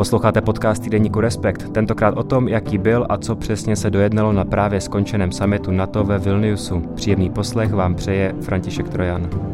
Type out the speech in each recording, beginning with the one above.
Posloucháte podcast týdeníku Respekt, tentokrát o tom, jaký byl a co přesně se dojednalo na právě skončeném summitu NATO ve Vilniusu. Příjemný poslech vám přeje František Trojan.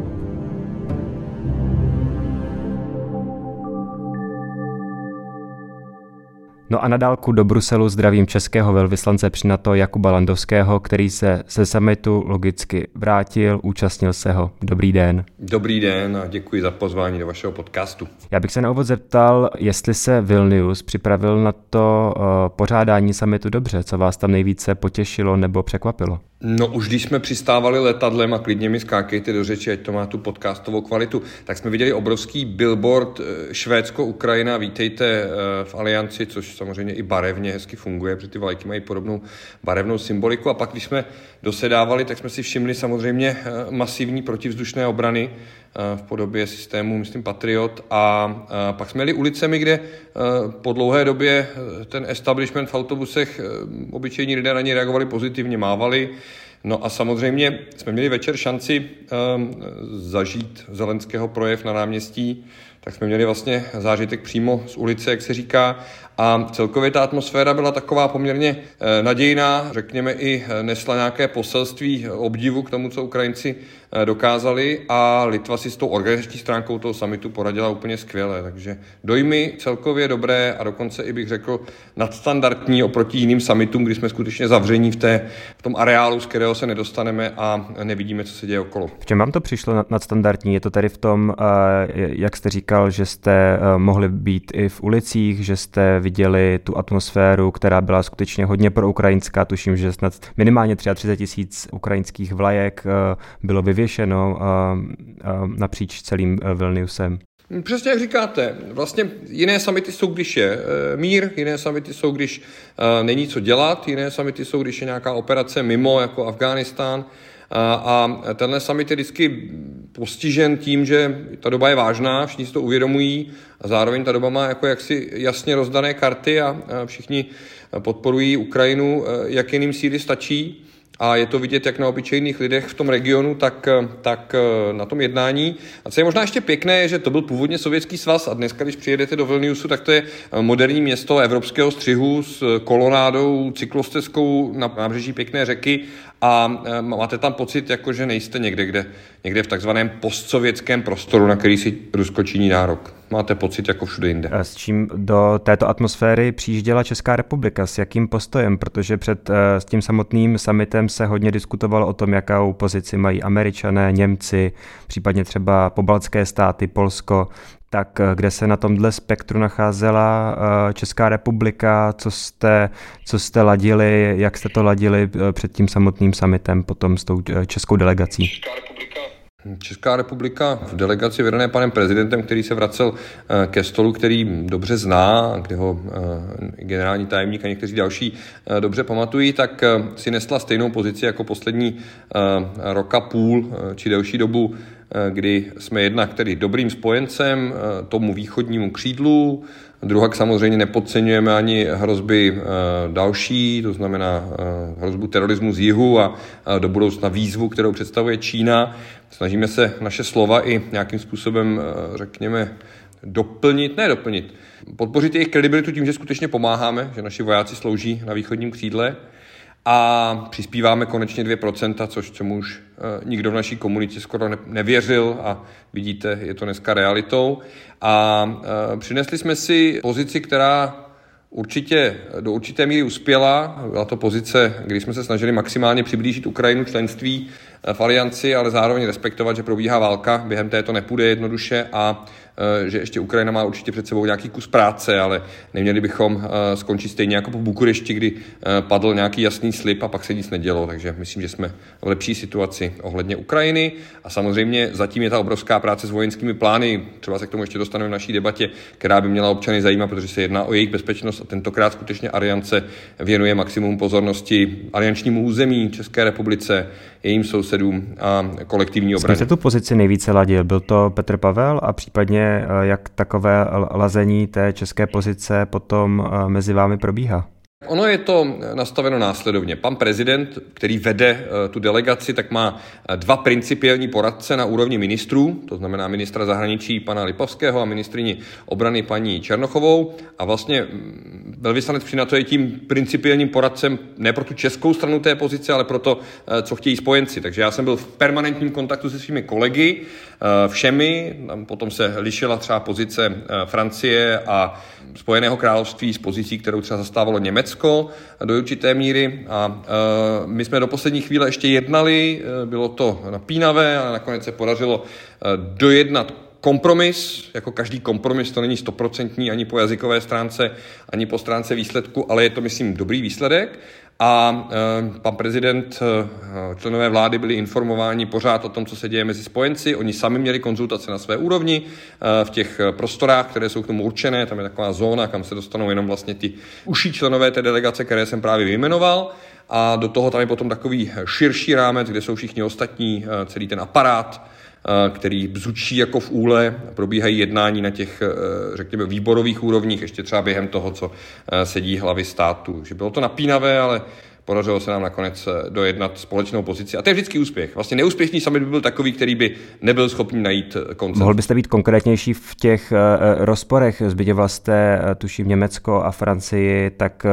No a nadálku do Bruselu zdravím českého velvyslance při NATO Jakuba Landovského, který se ze summitu logicky vrátil, účastnil se ho. Dobrý den. Dobrý den a děkuji za pozvání do vašeho podcastu. Já bych se na úvod zeptal, jestli se Vilnius připravil na to uh, pořádání summitu dobře, co vás tam nejvíce potěšilo nebo překvapilo? No už když jsme přistávali letadlem a klidně mi skákejte do řeči, ať to má tu podcastovou kvalitu, tak jsme viděli obrovský billboard eh, Švédsko, Ukrajina, vítejte eh, v Alianci, což samozřejmě i barevně hezky funguje, protože ty vlajky mají podobnou barevnou symboliku. A pak, když jsme dosedávali, tak jsme si všimli samozřejmě eh, masivní protivzdušné obrany v podobě systému, myslím, Patriot. A pak jsme jeli ulicemi, kde po dlouhé době ten establishment v autobusech, obyčejní lidé na ně reagovali pozitivně, mávali, No a samozřejmě jsme měli večer šanci um, zažít Zelenského projev na náměstí, tak jsme měli vlastně zážitek přímo z ulice, jak se říká, a celkově ta atmosféra byla taková poměrně eh, nadějná, řekněme i eh, nesla nějaké poselství obdivu k tomu, co Ukrajinci eh, dokázali a Litva si s tou organizační stránkou toho samitu poradila úplně skvěle. Takže dojmy celkově dobré a dokonce i bych řekl nadstandardní oproti jiným samitům, kdy jsme skutečně zavření v, té, v tom areálu, z kterého se nedostaneme a nevidíme, co se děje okolo. V čem vám to přišlo nadstandardní? Je to tady v tom, jak jste říkal, že jste mohli být i v ulicích, že jste viděli tu atmosféru, která byla skutečně hodně pro ukrajinská. Tuším, že snad minimálně 33 tisíc ukrajinských vlajek eh, bylo vyvěšeno eh, eh, napříč celým Vilniusem. Přesně jak říkáte, vlastně jiné samity jsou, když je mír, jiné samity jsou, když není co dělat, jiné samity jsou, když je nějaká operace mimo, jako Afghánistán. A tenhle summit je vždycky postižen tím, že ta doba je vážná, všichni si to uvědomují a zároveň ta doba má jako jaksi jasně rozdané karty a všichni podporují Ukrajinu, jak jiným síly stačí. A je to vidět jak na obyčejných lidech v tom regionu, tak, tak na tom jednání. A co je možná ještě pěkné, je, že to byl původně Sovětský svaz a dneska, když přijedete do Vilniusu, tak to je moderní město evropského střihu s kolonádou, cyklostezkou na nábřeží pěkné řeky a e, máte tam pocit, jako že nejste někde, kde, někde v takzvaném postsovětském prostoru, na který si Rusko činí nárok. Máte pocit jako všude jinde. S čím do této atmosféry přijížděla Česká republika? S jakým postojem? Protože před e, s tím samotným summitem se hodně diskutovalo o tom, jakou pozici mají američané, Němci, případně třeba pobaltské státy, Polsko tak eh, kde se na tomhle spektru nacházela eh, Česká republika, co jste, co jste ladili, jak jste to ladili eh, před tím samotným summitem potom s tou českou delegací? Česká republika Česká republika v delegaci vedené panem prezidentem, který se vracel ke stolu, který dobře zná, kde ho generální tajemník a někteří další dobře pamatují, tak si nesla stejnou pozici jako poslední roka půl či delší dobu Eh, kdy jsme jednak tedy dobrým spojencem eh, tomu východnímu křídlu, druhak samozřejmě nepodceňujeme ani hrozby eh, další, to znamená hrozbu terorismu z jihu a do budoucna výzvu, kterou představuje Čína. Snažíme se naše slova i nějakým způsobem, řekněme, doplnit, ne doplnit, podpořit jejich kredibilitu tím, že skutečně pomáháme, že naši vojáci slouží na východním křídle a přispíváme konečně 2%, což čemu už eh, nikdo v naší komunitě skoro nevěřil a vidíte, je to dneska realitou. A eh, přinesli jsme si pozici, která určitě do určité míry uspěla. Byla to pozice, kdy jsme se snažili maximálně přiblížit Ukrajinu členství eh, v alianci, ale zároveň respektovat, že probíhá válka, během této nepůjde jednoduše a že ještě Ukrajina má určitě před sebou nějaký kus práce, ale neměli bychom eh, skončit stejně jako po Bukurešti, kdy eh, padl nějaký jasný slib a pak se nic nedělo. Takže myslím, že jsme v lepší situaci ohledně Ukrajiny. A samozřejmě zatím je ta obrovská práce s vojenskými plány. Třeba se k tomu ještě dostaneme v naší debatě, která by měla občany zajímat, protože se jedná o jejich bezpečnost a tentokrát skutečně Aliance věnuje maximum pozornosti aliančnímu území České republice, jejím sousedům a kolektivní obraně. Jste tu pozici nejvíce ladil? Byl to Petr Pavel a případně Eh, jak takové lazení té české pozice potom eh, mezi vámi probíhá? Ono je to nastaveno následovně. Pan prezident, který vede eh, tu delegaci, tak má dva principiální poradce na úrovni ministrů, to znamená ministra zahraničí pana Lipovského a ministrini obrany paní Černochovou. A vlastně mm, velvyslanec při NATO je tím principiálním poradcem ne pro tu českou stranu té pozice, ale pro to, eh, co chtějí spojenci. Takže já jsem byl v permanentním kontaktu se svými kolegy, všemi, potom se lišila třeba pozice Francie a Spojeného království s pozicí, kterou třeba zastávalo Německo do určité míry. A my jsme do poslední chvíle ještě jednali, bylo to napínavé, ale nakonec se podařilo dojednat kompromis, jako každý kompromis, to není stoprocentní ani po jazykové stránce, ani po stránce výsledku, ale je to, myslím, dobrý výsledek. A e, pan prezident, e, členové vlády byli informováni pořád o tom, co se děje mezi spojenci. Oni sami měli konzultace na své úrovni e, v těch prostorách, které jsou k tomu určené. Tam je taková zóna, kam se dostanou jenom vlastně ty uší členové té delegace, které jsem právě vyjmenoval. A do toho tam je potom takový širší rámec, kde jsou všichni ostatní, celý ten aparát, který bzučí jako v úle, probíhají jednání na těch, řekněme, výborových úrovních, ještě třeba během toho, co sedí hlavy státu. Že bylo to napínavé, ale podařilo se nám nakonec dojednat společnou pozici. A to je vždycky úspěch. Vlastně neúspěšný summit by byl takový, který by nebyl schopný najít koncept. Mohl byste být konkrétnější v těch rozporech? Zbyděval jste, tuším, Německo a Francii, tak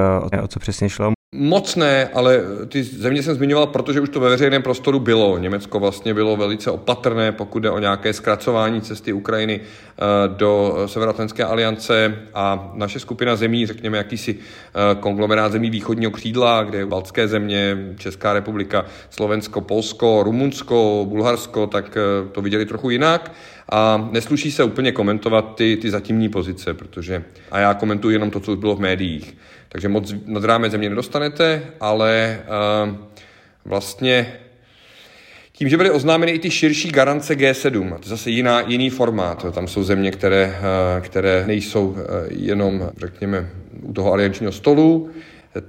o co přesně šlo? Moc ne, ale ty země jsem zmiňoval, protože už to ve veřejném prostoru bylo. Německo vlastně bylo velice opatrné, pokud jde o nějaké zkracování cesty Ukrajiny eh, do Severoatlantické aliance a naše skupina zemí, řekněme jakýsi eh, konglomerát zemí východního křídla, kde je Baltské země, Česká republika, Slovensko, Polsko, Rumunsko, Bulharsko, tak eh, to viděli trochu jinak. A nesluší se úplně komentovat ty, ty zatímní pozice, protože a já komentuji jenom to, co už bylo v médiích. Takže moc nad rámec země nedostanete, ale uh, vlastně tím, že byly oznámeny i ty širší garance G7, to je zase jiná, jiný formát, tam jsou země, které, které nejsou jenom, řekněme, u toho aliančního stolu,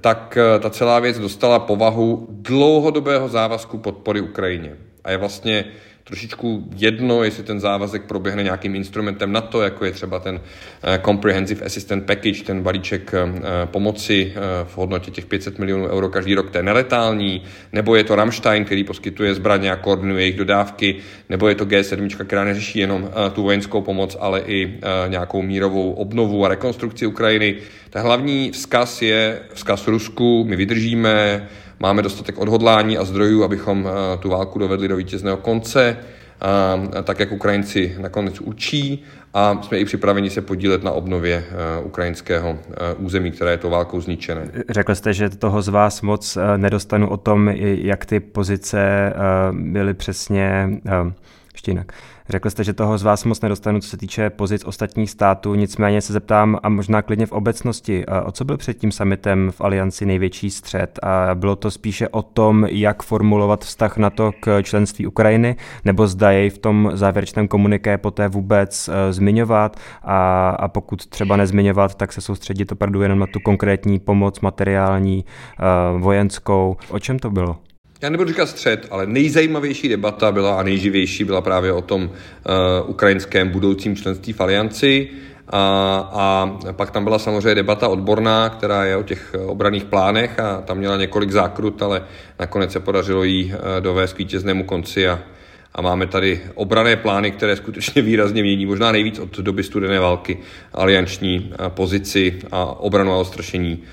tak ta celá věc dostala povahu dlouhodobého závazku podpory Ukrajině. A je vlastně trošičku jedno, jestli ten závazek proběhne nějakým instrumentem na to, jako je třeba ten eh, Comprehensive Assistant Package, ten balíček eh, pomoci eh, v hodnotě těch 500 milionů euro každý rok, to je neletální, nebo je to Rammstein, který poskytuje zbraně a koordinuje jejich dodávky, nebo je to G7, která neřeší jenom tu vojenskou pomoc, ale i nějakou mírovou obnovu a rekonstrukci Ukrajiny. Ten hlavní vzkaz je vzkaz Rusku, my vydržíme, máme dostatek odhodlání a zdrojů, abychom eh, tu válku dovedli do vítězného konce, tak jak Ukrajinci nakonec učí a jsme i připraveni se podílet na obnově eh, ukrajinského eh, území, které je to válkou zničené. Řekl jste, že toho z vás moc nedostanu o tom, jak ty pozice byly přesně ještě jinak. Řekl jste, že toho z vás moc nedostanu, co se týče pozic ostatních států, nicméně se zeptám a možná klidně v obecnosti, o co byl před tím summitem v Alianci největší střed? A bylo to spíše o tom, jak formulovat vztah na to k členství Ukrajiny, nebo zda jej v tom závěrečném komuniké poté vůbec uh, zmiňovat a, a pokud třeba nezmiňovat, tak se soustředit opravdu jenom na tu konkrétní pomoc materiální, uh, vojenskou. O čem to bylo? Já nebudu říkat střed, ale nejzajímavější debata byla a nejživější byla právě o tom uh, ukrajinském budoucím členství v alianci. A, a pak tam byla samozřejmě debata odborná, která je o těch obraných plánech a tam měla několik zákrut, ale nakonec se podařilo jí uh, dovést k vítěznému konci a, a máme tady obrané plány, které skutečně výrazně mění, možná nejvíc od doby studené války, alianční pozici a obranu a ostrašení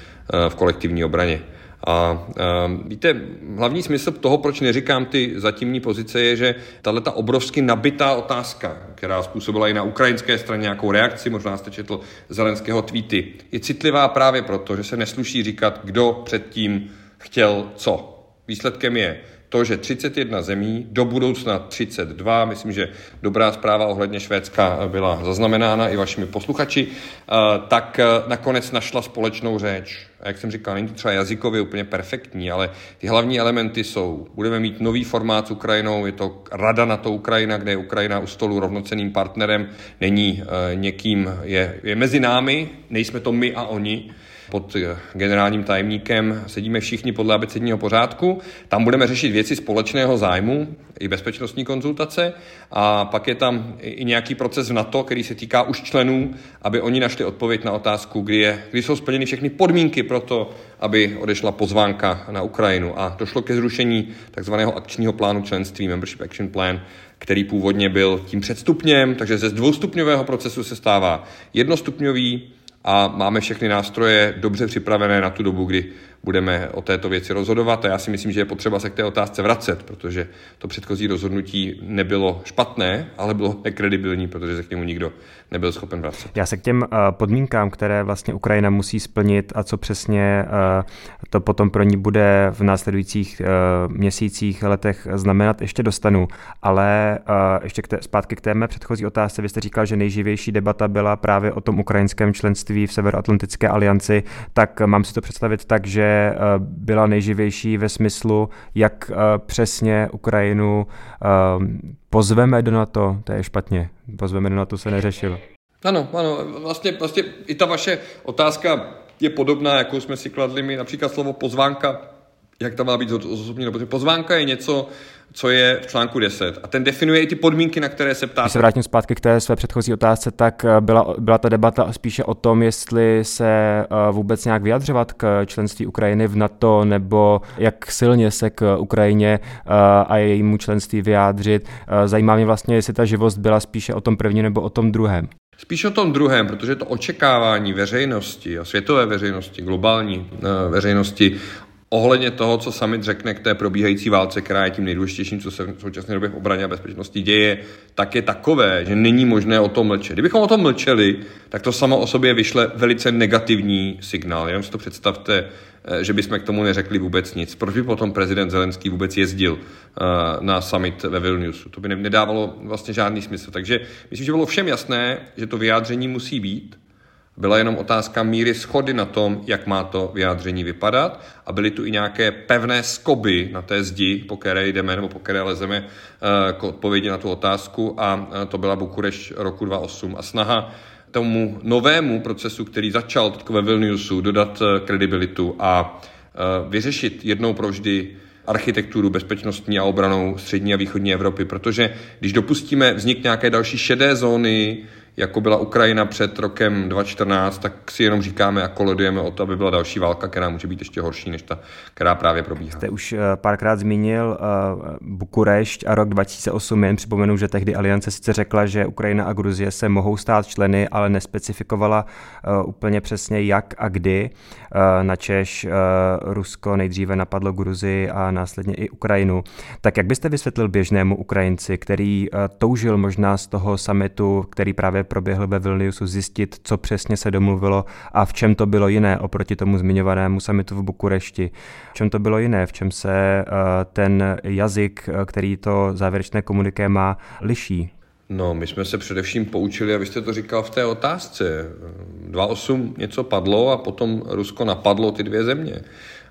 v kolektivní obraně. A uh, víte, hlavní smysl toho, proč neříkám ty zatímní pozice, je, že tahle ta obrovsky nabitá otázka, která způsobila i na ukrajinské straně nějakou reakci, možná jste četl Zelenského tweety, je citlivá právě proto, že se nesluší říkat, kdo předtím chtěl co. Výsledkem je to, že 31 zemí, do budoucna 32, myslím, že dobrá zpráva ohledně Švédska byla zaznamenána i vašimi posluchači, eh, tak eh, nakonec našla společnou řeč. A jak jsem říkal, není to třeba jazykově úplně perfektní, ale ty hlavní elementy jsou, budeme mít nový formát s Ukrajinou, je to Rada na to Ukrajina, kde je Ukrajina u stolu rovnoceným partnerem, není uh, někým, je, je mezi námi, nejsme to my a oni, pod generálním tajemníkem sedíme všichni podle abecedního pořádku. Tam budeme řešit věci společného zájmu, i bezpečnostní konzultace a pak je tam i nějaký proces v NATO, který se týká už členů, aby oni našli odpověď na otázku, kdy, je, kdy jsou splněny všechny podmínky pro to, aby odešla pozvánka na Ukrajinu. A došlo ke zrušení takzvaného akčního plánu členství, Membership Action Plan, který původně byl tím předstupněm, takže ze dvoustupňového procesu se stává jednostupňový a máme všechny nástroje dobře připravené na tu dobu, kdy budeme o této věci rozhodovat a já si myslím, že je potřeba se k té otázce vracet, protože to předchozí rozhodnutí nebylo špatné, ale bylo nekredibilní, protože se k němu nikdo nebyl schopen vracet. Já se k těm eh, podmínkám, které vlastně Ukrajina musí splnit a co přesně eh, to potom pro ní bude v následujících eh, měsících, letech znamenat, ještě dostanu. Ale ještě k té, zpátky k té mé předchozí otázce. Vy jste říkal, že nejživější debata byla právě o tom ukrajinském členství v Severoatlantické alianci, tak mám si to představit tak, že Eh, byla nejživější ve smyslu, jak eh, přesně Ukrajinu eh, pozveme do NATO, to je špatně, pozveme do NATO se neřešilo. Ano, ano, vlastně, vlastně i ta vaše otázka je podobná, jakou jsme si kladli my, například slovo pozvánka, jak to má být zosobněno, protože pozvánka je něco, co je v článku 10. A ten definuje i ty podmínky, na které se ptáte. Když se vrátím zpátky k té své předchozí otázce, tak eh, byla, byla ta debata spíše o tom, jestli se eh, vůbec nějak vyjadřovat k členství Ukrajiny v NATO, nebo jak silně se k Ukrajině eh, a jejímu členství vyjádřit. Zajímá mě vlastně, jestli ta živost byla spíše o tom prvním nebo o tom druhém. Spíš o tom druhém, protože to očekávání veřejnosti a světové veřejnosti, globální veřejnosti ohledně toho, co summit řekne k té probíhající válce, která je tím nejdůležitějším, co se v současné době v obraně a bezpečnosti děje, tak je takové, že není možné o tom mlčet. Kdybychom o tom mlčeli, tak to samo o sobě vyšle velice negativní signál. Jenom si to představte, eh, že bychom k tomu neřekli vůbec nic. Proč by potom prezident Zelenský vůbec jezdil eh, na summit ve Vilniusu? To by nedávalo vlastně žádný smysl. Takže myslím, že bylo všem jasné, že to vyjádření musí být byla jenom otázka míry schody na tom, jak má to vyjádření vypadat. A byly tu i nějaké pevné skoby na té zdi, po které jdeme nebo po které lezeme eh, k odpovědi na tu otázku. A eh, to byla Bukureš roku 2008 a snaha tomu novému procesu, který začal teď ve Vilniusu, dodat eh, kredibilitu a vyřešit jednou provždy architekturu bezpečnostní a obranou střední a východní Evropy, protože když dopustíme vznik nějaké další šedé zóny, jako byla Ukrajina před rokem 2014, tak si jenom říkáme a kolodujeme o to, aby byla další válka, která může být ještě horší než ta, která právě probíhá. Jste už eh, párkrát zmínil uh, Bukurešť a rok 2008, jen připomenu, že tehdy aliance sice řekla, že Ukrajina a Gruzie se mohou stát členy, ale nespecifikovala uh, úplně přesně jak a kdy. Na Češ Rusko nejdříve napadlo Gruzii a následně i Ukrajinu. Tak jak byste vysvětlil běžnému Ukrajinci, který toužil možná z toho summitu, který právě proběhl ve Vilniusu, zjistit, co přesně se domluvilo a v čem to bylo jiné oproti tomu zmiňovanému samitu v Bukurešti. V čem to bylo jiné, v čem se eh, ten jazyk, eh, který to závěrečné komuniké má, liší. No, my jsme se především poučili, a vy jste to říkal v té otázce. 2.8 něco padlo a potom Rusko napadlo ty dvě země.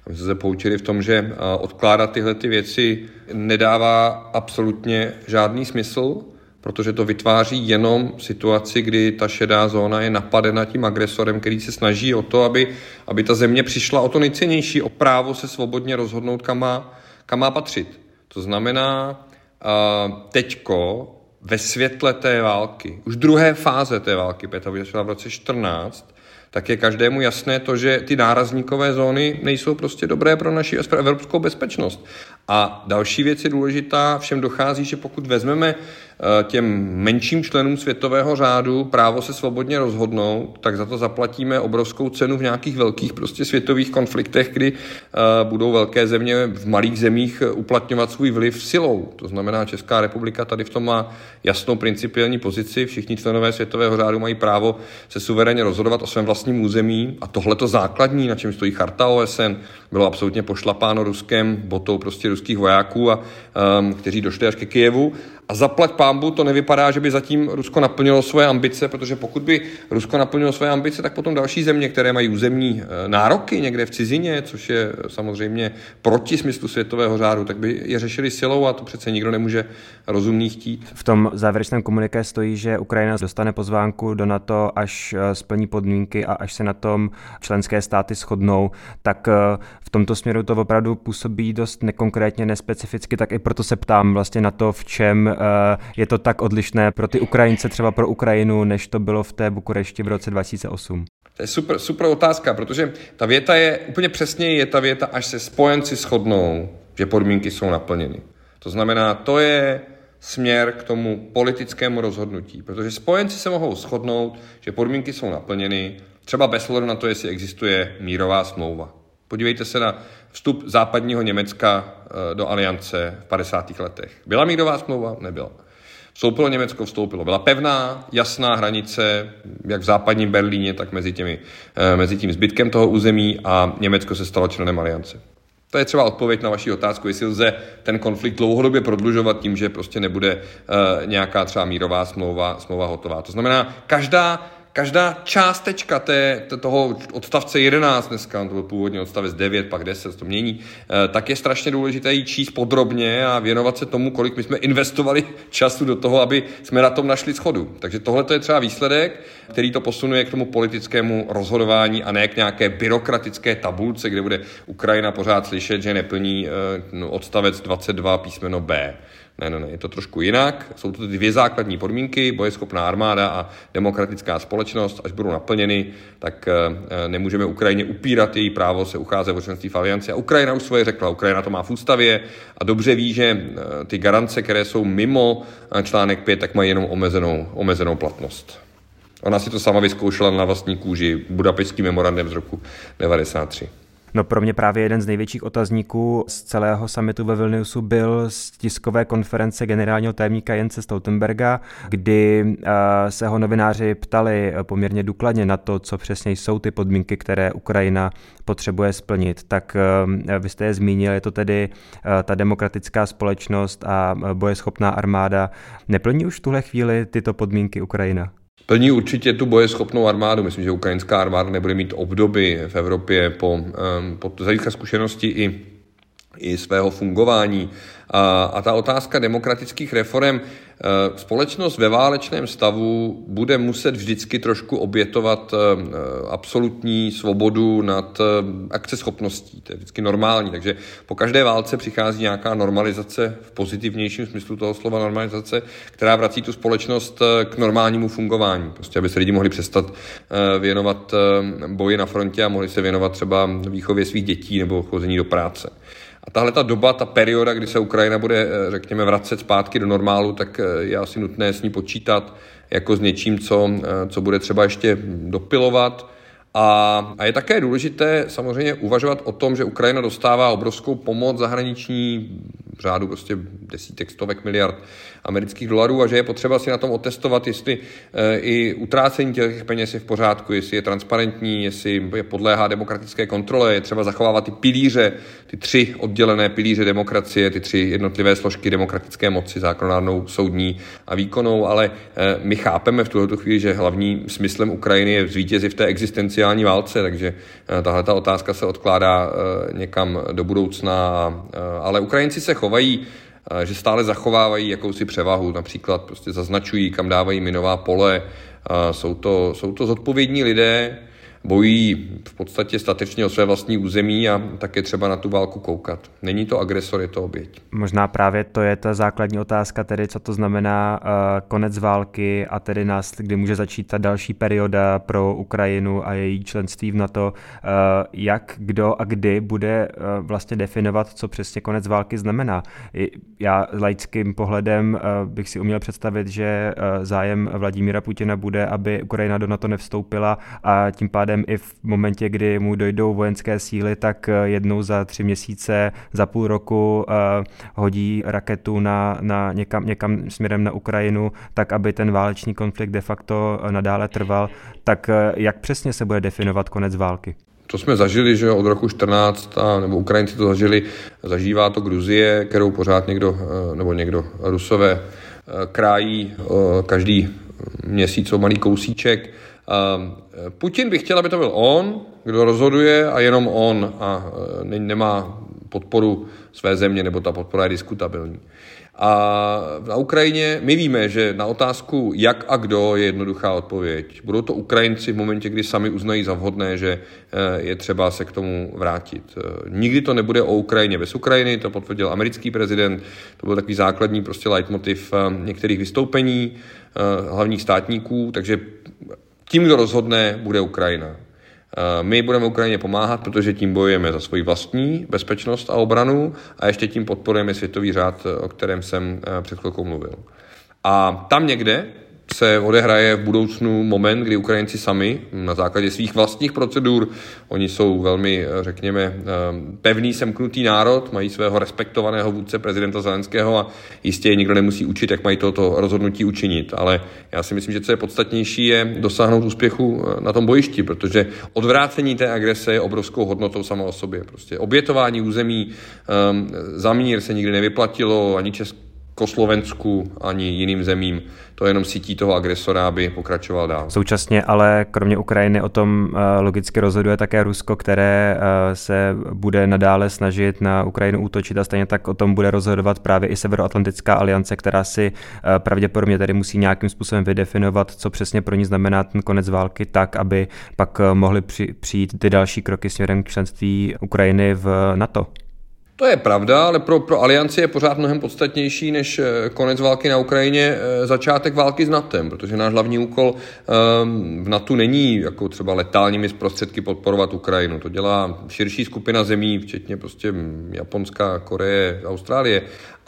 A my jsme se poučili v tom, že eh, odkládat tyhle ty věci nedává absolutně žádný smysl protože to vytváří jenom situaci, kdy ta šedá zóna je napadena tím agresorem, který se snaží o to, aby, aby ta země přišla o to nejcennější, o právo se svobodně rozhodnout, kam má, kam má patřit. To znamená, teďko ve světle té války, už druhé fáze té války, Pěta v roce 14, tak je každému jasné to, že ty nárazníkové zóny nejsou prostě dobré pro naši evropskou bezpečnost. A další věc je důležitá, všem dochází, že pokud vezmeme těm menším členům světového řádu právo se svobodně rozhodnout, tak za to zaplatíme obrovskou cenu v nějakých velkých prostě světových konfliktech, kdy eh, budou velké země v malých zemích eh, uplatňovat svůj vliv silou. To znamená, Česká republika tady v tom má jasnou principiální pozici. Všichni členové světového řádu mají právo se suverénně rozhodovat o svém vlastním území a tohle to základní, na čem stojí charta OSN, bylo absolutně pošlapáno Ruskem, botou prostě ruských vojáků, a, um, kteří došli až ke Kijevu a zaplať pámbu to nevypadá, že by zatím Rusko naplnilo svoje ambice, protože pokud by Rusko naplnilo svoje ambice, tak potom další země, které mají územní eh, nároky někde v cizině, což je samozřejmě proti smyslu světového řádu, tak by je řešili silou a to přece nikdo nemůže rozumný chtít. V tom závěrečném komuniké stojí, že Ukrajina dostane pozvánku do NATO, až eh, splní podmínky a až se na tom členské státy shodnou, tak v tomto směru to opravdu působí dost nekonkrétně, nespecificky, tak i proto se ptám vlastně na to, v čem je to tak odlišné pro ty Ukrajince, třeba pro Ukrajinu, než to bylo v té Bukurešti v roce 2008. To je super, super otázka, protože ta věta je, úplně přesně je ta věta, až se spojenci shodnou, že podmínky jsou naplněny. To znamená, to je směr k tomu politickému rozhodnutí, protože spojenci se mohou shodnout, že podmínky jsou naplněny, třeba bez ohledu na to, jestli existuje mírová smlouva. Podívejte se na vstup západního Německa eh, do aliance v 50. letech. Byla mírová smlouva? Nebyla. Vstoupilo Německo, vstoupilo. Byla pevná, jasná hranice, jak v západním Berlíně, tak mezi, těmi, eh, mezi tím zbytkem toho území a Německo se stalo členem aliance. To je třeba odpověď na vaši otázku, jestli lze ten konflikt dlouhodobě prodlužovat tím, že prostě nebude uh, nějaká třeba mírová smlouva, smlouva hotová. To znamená, každá každá částečka té, toho odstavce 11 dneska, to byl původně odstavec 9, pak 10, to mění, eh, tak je strašně důležité jí číst podrobně a věnovat se tomu, kolik my jsme investovali času do toho, aby jsme na tom našli schodu. Takže tohle je třeba výsledek, který to posunuje k tomu politickému rozhodování a ne k nějaké byrokratické tabulce, kde bude Ukrajina pořád slyšet, že neplní eh, odstavec 22 písmeno B. Ne, ne, ne, je to trošku jinak. Jsou to dvě základní podmínky, bojeschopná armáda a demokratická společnost. Až budou naplněny, tak eh, nemůžeme Ukrajině upírat její právo se ucházet o členství v alianci. A Ukrajina už svoje řekla. Ukrajina to má v ústavě a dobře ví, že eh, ty garance, které jsou mimo eh, článek 5, tak mají jenom omezenou, omezenou platnost. Ona si to sama vyzkoušela na vlastní kůži budapešským memorandem z roku 1993. No pro mě právě jeden z největších otazníků z celého summitu ve Vilniusu byl z tiskové konference generálního tajemníka Jence Stoltenberga, kdy uh, se ho novináři ptali poměrně důkladně na to, co přesně jsou ty podmínky, které Ukrajina potřebuje splnit. Tak uh, vy jste je zmínil, je to tedy uh, ta demokratická společnost a bojeschopná armáda. Neplní už v tuhle chvíli tyto podmínky Ukrajina? Plní určitě tu bojeschopnou armádu. Myslím, že ukrajinská armáda nebude mít obdoby v Evropě po, po zajistka zkušenosti i, i svého fungování. A, a ta otázka demokratických reform, společnost ve válečném stavu bude muset vždycky trošku obětovat eh, absolutní svobodu nad eh, akceschopností. To je vždycky normální. Takže po každé válce přichází nějaká normalizace v pozitivnějším smyslu toho slova normalizace, která vrací tu společnost k normálnímu fungování. Prostě, aby se lidi mohli přestat věnovat boji na frontě a mohli se věnovat třeba výchově svých dětí nebo chození do práce. A tahle ta doba, ta perioda, kdy se Ukrajina bude, eh, řekněme, vracet zpátky do normálu, tak eh, je asi nutné s ní počítat jako s něčím, co, eh, co bude třeba ještě dopilovat. A, a je také důležité samozřejmě uvažovat o tom, že Ukrajina dostává obrovskou pomoc zahraniční řádu prostě desítek, stovek miliard amerických dolarů a že je potřeba si na tom otestovat, jestli e, i utrácení těch peněz je v pořádku, jestli je transparentní, jestli je podléhá demokratické kontrole, je třeba zachovávat ty pilíře, ty tři oddělené pilíře demokracie, ty tři jednotlivé složky demokratické moci, zákonodárnou, soudní a výkonnou, ale e, my chápeme v tuto chvíli, že hlavní smyslem Ukrajiny je zvítězit v té existenciální válce, takže e, tahle ta otázka se odkládá někam do budoucna, ale Ukrajinci se chovají že stále zachovávají jakousi převahu, například prostě zaznačují, kam dávají minová pole, jsou to, jsou to zodpovědní lidé, bojí v podstatě statečně o své vlastní území a také třeba na tu válku koukat. Není to agresor, je to oběť. Možná právě to je ta základní otázka, tedy co to znamená uh, konec války a tedy nás, kdy může začít ta další perioda pro Ukrajinu a její členství v NATO. Uh, jak, kdo a kdy bude uh, vlastně definovat, co přesně konec války znamená. Já laickým pohledem uh, bych si uměl představit, že uh, zájem Vladimíra Putina bude, aby Ukrajina do NATO nevstoupila a tím pádem pádem i v momentě, kdy mu dojdou vojenské síly, tak eh, jednou za tři měsíce, za půl roku uh, hodí raketu na, na někam, někam směrem na Ukrajinu, tak aby ten válečný konflikt de facto eh, nadále trval. Tak jak přesně se bude definovat konec války? To jsme zažili, že od roku 14, a, nebo Ukrajinci to zažili, zažívá to Gruzie, kterou pořád někdo, nebo někdo Rusové krájí každý měsíc o malý kousíček. Putin by chtěl, aby to byl on, kdo rozhoduje a jenom on a nemá podporu své země, nebo ta podpora je diskutabilní. A na Ukrajině my víme, že na otázku jak a kdo je jednoduchá odpověď. Budou to Ukrajinci v momentě, kdy sami uznají za vhodné, že eh, je třeba se k tomu vrátit. Eh, nikdy to nebude o Ukrajině bez Ukrajiny, to potvrdil americký prezident, to byl takový základní prostě leitmotiv některých vystoupení hlavních státníků, takže tím, kdo rozhodne, bude Ukrajina. Eh, my budeme Ukrajině pomáhat, protože tím bojujeme za svoji vlastní bezpečnost a obranu a ještě tím podporujeme světový řád, o kterém jsem eh, před chvilkou mluvil. A tam někde se odehraje v budoucnu moment, kdy Ukrajinci sami na základě svých vlastních procedur, oni jsou velmi, řekněme, eh, pevný, semknutý národ, mají svého respektovaného vůdce prezidenta Zelenského a jistě je nikdo nemusí učit, jak mají toto rozhodnutí učinit. Ale já si myslím, že co je podstatnější, je dosáhnout úspěchu eh, na tom bojišti, protože odvrácení té agrese je obrovskou hodnotou sama o sobě. Prostě obětování území um, za mír se nikdy nevyplatilo, ani Česk Československu ani jiným zemím. To jenom sítí toho agresora, aby pokračoval dál. Současně ale kromě Ukrajiny o tom eh, logicky rozhoduje také Rusko, které eh, se bude nadále snažit na Ukrajinu útočit a stejně tak o tom bude rozhodovat právě i Severoatlantická aliance, která si eh, pravděpodobně tady musí nějakým způsobem vydefinovat, co přesně pro ní znamená ten konec války, tak, aby pak mohly přijít ty další kroky směrem k členství Ukrajiny v NATO. To je pravda, ale pro, pro alianci je pořád mnohem podstatnější než eh, konec války na Ukrajině eh, začátek války s NATEM, protože náš hlavní úkol um, v NATO není jako třeba letálními prostředky podporovat Ukrajinu. To dělá širší skupina zemí, včetně prostě Japonska, Koreje, Austrálie,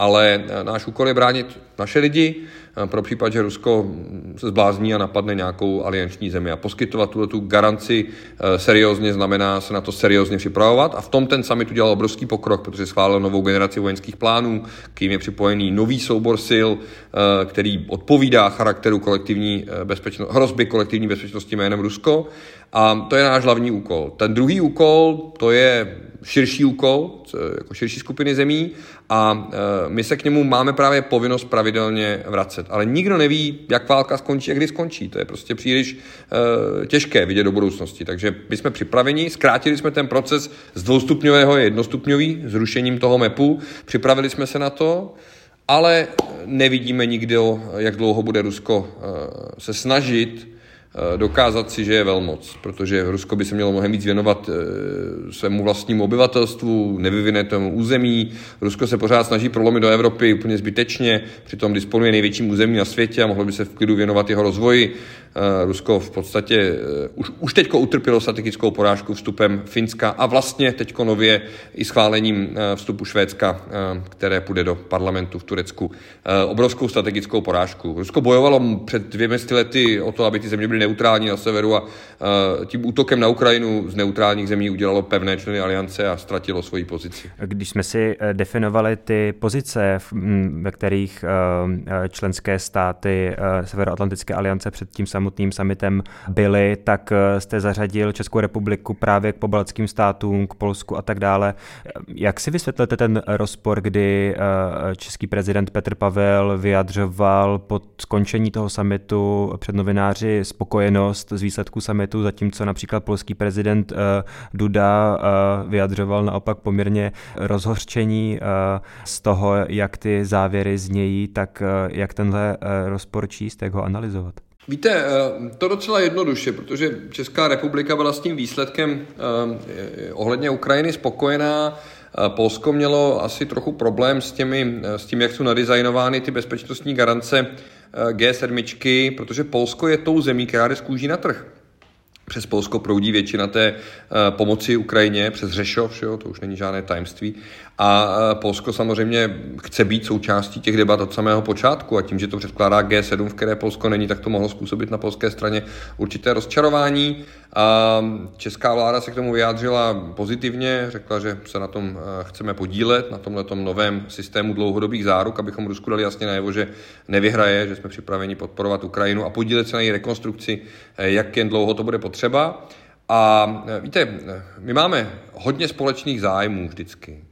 ale eh, náš úkol je bránit naše lidi, pro případ, že Rusko se zblázní a napadne nějakou alianční zemi. A poskytovat tuto tu garanci eh, seriózně znamená se na to seriózně připravovat. A v tom ten summit udělal obrovský pokrok, protože schválil novou generaci vojenských plánů, k jim je připojený nový soubor sil, eh, který odpovídá charakteru kolektivní eh, bezpečno- hrozby kolektivní bezpečnosti jménem Rusko. A to je náš hlavní úkol. Ten druhý úkol, to je širší úkol, jako širší skupiny zemí a e, my se k němu máme právě povinnost pravidelně vracet. Ale nikdo neví, jak válka skončí a kdy skončí. To je prostě příliš e, těžké vidět do budoucnosti. Takže my jsme připraveni, zkrátili jsme ten proces z dvoustupňového je jednostupňový, zrušením toho MEPu, připravili jsme se na to, ale nevidíme nikdy, jak dlouho bude Rusko e, se snažit Eh, dokázat si, že je velmoc, protože Rusko by se mělo mnohem víc věnovat eh, svému vlastnímu obyvatelstvu, nevyvinutému území. Rusko se pořád snaží prolomit do Evropy úplně zbytečně, přitom disponuje největším územím na světě a mohlo by se v klidu věnovat jeho rozvoji. Eh, Rusko v podstatě eh, už, už teďko utrpělo strategickou porážku vstupem Finska a vlastně teďko nově i schválením eh, vstupu Švédska, které půjde do parlamentu v Turecku, obrovskou strategickou porážku. Rusko bojovalo před dvěmi lety o to, aby ty země byly neutrální na severu a tím útokem na Ukrajinu z neutrálních zemí udělalo pevné členy aliance a ztratilo svoji pozici. Když jsme si definovali ty pozice, ve kterých členské státy Severoatlantické aliance před tím samotným summitem byli, tak eh, jste zařadil Českou republiku právě k pobaltským státům, k Polsku a tak dále. Jak si vysvětlete ten rozpor, kdy eh, český prezident Petr Pavel vyjadřoval po skončení toho summitu před novináři spokojenost z výsledků summitu, zatímco například polský prezident eh, Duda vyjadřoval naopak poměrně rozhořčení z toho, jak ty závěry znějí, tak jak tenhle rozpor číst, jak ho analyzovat? Víte, eh, to docela jednoduše, protože Česká republika byla s tím výsledkem eh, ohledně Ukrajiny spokojená. Eh, Polsko mělo asi trochu problém s, těmi, s tím, jak jsou nadizajnovány ty bezpečnostní garance G7, protože Polsko je tou zemí, která jde z na trh. Přes Polsko proudí většina té pomoci Ukrajině, přes Řešov, jo, to už není žádné tajemství. A Polsko samozřejmě chce být součástí těch debat od samého počátku a tím, že to předkládá G7, v které Polsko není, tak to mohlo způsobit na polské straně určité rozčarování. A česká vláda se k tomu vyjádřila pozitivně, řekla, že se na tom chceme podílet, na tomhle novém systému dlouhodobých záruk, abychom Rusku dali jasně najevo, že nevyhraje, že jsme připraveni podporovat Ukrajinu a podílet se na její rekonstrukci, jak jen dlouho to bude potřeba. A víte, my máme hodně společných zájmů vždycky.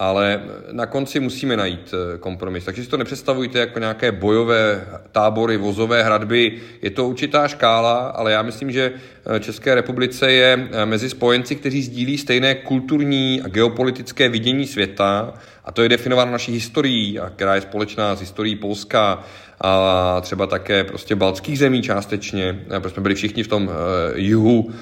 Ale na konci musíme najít eh, kompromis. Takže si to nepředstavujte jako nějaké bojové tábory, vozové hradby. Je to určitá škála, ale já myslím, že eh, České republice je eh, mezi spojenci, kteří sdílí stejné kulturní a geopolitické vidění světa, a to je definováno naší historií, a která je společná s historií Polska, a třeba také prostě baltských zemí částečně, protože jsme byli všichni v tom uh, jihu uh,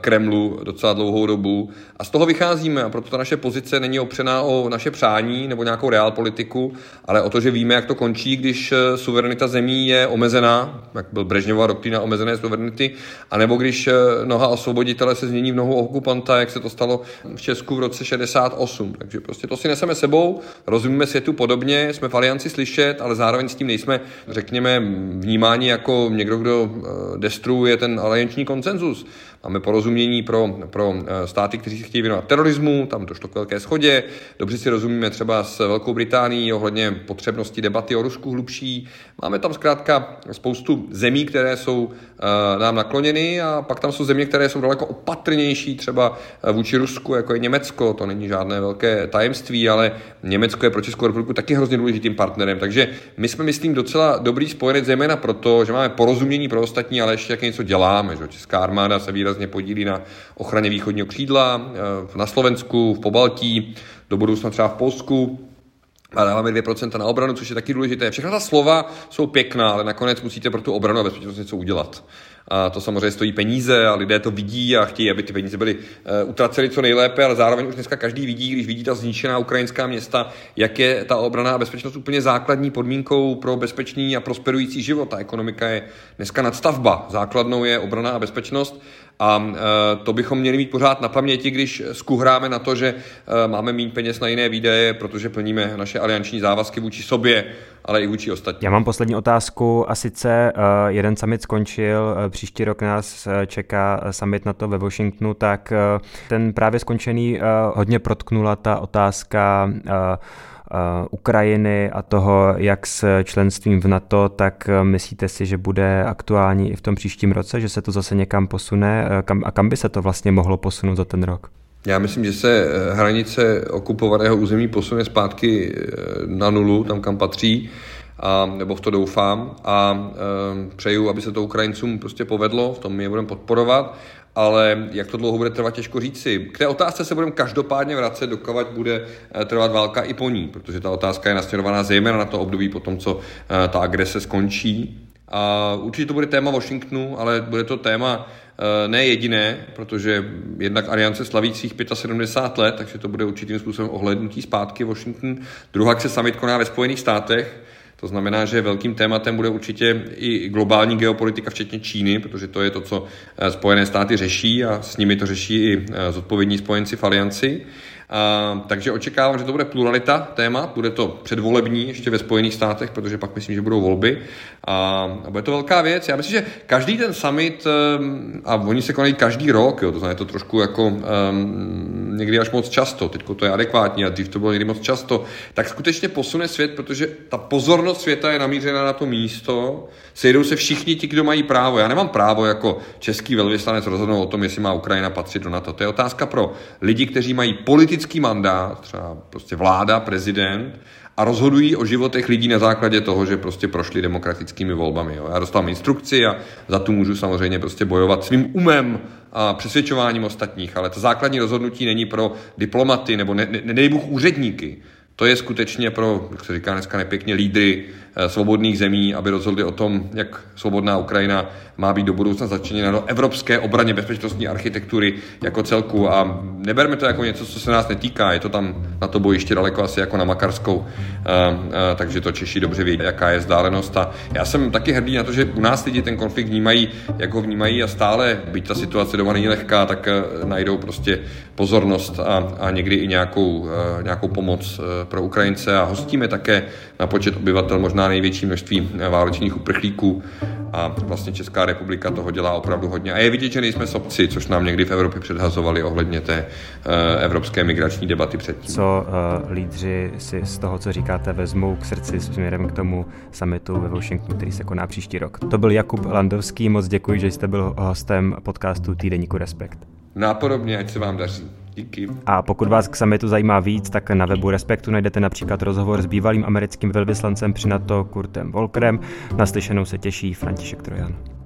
Kremlu docela dlouhou dobu a z toho vycházíme a proto ta naše pozice není opřená o naše přání nebo nějakou realpolitiku, ale o to, že víme, jak to končí, když suverenita zemí je omezená, jak byl Brežněvá doktrína omezené suverenity, anebo když noha osvoboditele se změní v nohu okupanta, jak se to stalo v Česku v roce 68. Takže prostě to si neseme sebou, rozumíme světu podobně, jsme v alianci slyšet, ale zároveň s tím nejsme řekněme, vnímání jako někdo, kdo eh, destruuje ten alianční koncenzus. Máme porozumění pro, pro eh, státy, kteří se chtějí věnovat terorismu, tam došlo k velké schodě. Dobře si rozumíme třeba s Velkou Británií ohledně potřebnosti debaty o Rusku hlubší. Máme tam zkrátka spoustu zemí, které jsou uh, nám nakloněny a pak tam jsou země, které jsou daleko opatrnější, třeba vůči Rusku, jako je Německo. To není žádné velké tajemství, ale Německo je pro Českou republiku taky hrozně důležitým partnerem. Takže my jsme, myslím, docela dobrý spojenec, zejména proto, že máme porozumění pro ostatní, ale ještě jak něco děláme. Že? Česká armáda se výrazně podílí na ochraně východního křídla, eh, na Slovensku, v Pobaltí, do budoucna třeba v Polsku, a dáváme 2% na obranu, což je taky důležité. Všechna ta slova jsou pěkná, ale nakonec musíte pro tu obranu a bezpečnost něco udělat. A to samozřejmě stojí peníze a lidé to vidí a chtějí, aby ty peníze byly uh, utraceny co nejlépe, ale zároveň už dneska každý vidí, když vidí ta zničená ukrajinská města, jak je ta obrana a bezpečnost úplně základní podmínkou pro bezpečný a prosperující život. Ta ekonomika je dneska nadstavba. Základnou je obrana a bezpečnost a e, to bychom měli mít pořád na paměti, když skuhráme na to, že e, máme mít peněz na jiné výdaje, protože plníme naše alianční závazky vůči sobě, ale i vůči ostatním. Já mám poslední otázku a sice e, jeden summit skončil, příští rok nás čeká summit na to ve Washingtonu, tak ten právě skončený hodně protknula ta otázka Ukrajiny a toho, jak s členstvím v NATO, tak eh, myslíte si, že bude aktuální i v tom příštím roce, že se to zase někam posune? Eh, kam, a kam by se to vlastně mohlo posunout za ten rok? Já myslím, že se hranice okupovaného území posune zpátky na nulu, tam kam patří, a, nebo v to doufám. A e, přeju, aby se to Ukrajincům prostě povedlo, v tom je budeme podporovat ale jak to dlouho bude trvat, těžko říci. K té otázce se budeme každopádně vracet, dokud bude eh, trvat válka i po ní, protože ta otázka je nasměrovaná zejména na to období po tom, co eh, ta agrese skončí. A určitě to bude téma Washingtonu, ale bude to téma eh, ne jediné, protože jednak Aliance slaví svých 75 let, takže to bude určitým způsobem ohlednutí zpátky Washington. Druhá se summit koná ve Spojených státech, to znamená, že velkým tématem bude určitě i globální geopolitika, včetně Číny, protože to je to, co eh, Spojené státy řeší a s nimi to řeší i eh, zodpovědní spojenci v alianci. Takže očekávám, že to bude pluralita téma, bude to předvolební ještě ve Spojených státech, protože pak myslím, že budou volby a, a bude to velká věc. Já myslím, že každý ten summit, ehm, a oni se konají každý rok, jo, to znamená to trošku jako um, někdy až moc často, teď to je adekvátní a dřív to bylo někdy moc často, tak skutečně posune svět, protože ta pozornost světa je namířena na to místo, sejdou se všichni ti, kdo mají právo. Já nemám právo jako český velvyslanec rozhodnout o tom, jestli má Ukrajina patřit do NATO. To je otázka pro lidi, kteří mají politický mandát, třeba prostě vláda, prezident, a rozhodují o životech lidí na základě toho, že prostě prošli demokratickými volbami. Jo. Já dostávám instrukci a za tu můžu samozřejmě prostě bojovat svým umem a přesvědčováním ostatních, ale to základní rozhodnutí není pro diplomaty nebo ne, ne, nedej Bůh úředníky. To je skutečně pro, jak se říká dneska nepěkně, lídry svobodných zemí, aby rozhodli o tom, jak svobodná Ukrajina má být do budoucna začleněna do evropské obraně bezpečnostní architektury jako celku. A neberme to jako něco, co se nás netýká, je to tam na to bojiště daleko asi jako na Makarskou, a, a, takže to Češi dobře vědí, jaká je vzdálenost. A já jsem taky hrdý na to, že u nás lidi ten konflikt vnímají, jak ho vnímají a stále, byť ta situace doma není lehká, tak eh, najdou prostě pozornost a, a někdy i nějakou, eh, nějakou pomoc pro Ukrajince a hostíme také na počet obyvatel možná největší množství válečných uprchlíků a vlastně Česká republika toho dělá opravdu hodně. A je vidět, že nejsme sobci, což nám někdy v Evropě předhazovali ohledně té uh, evropské migrační debaty předtím. Co uh, lídři si z toho, co říkáte, vezmou k srdci směrem k tomu summitu ve Washingtonu, který se koná příští rok. To byl Jakub Landovský, moc děkuji, že jste byl hostem podcastu Týdeníku Respekt. Nápodobně, ať se vám daří. Díky. A pokud vás k summitu zajímá víc, tak na webu Respektu najdete například rozhovor s bývalým americkým velvyslancem při NATO Kurtem Volkerem. Naslyšenou se těší František Trojan.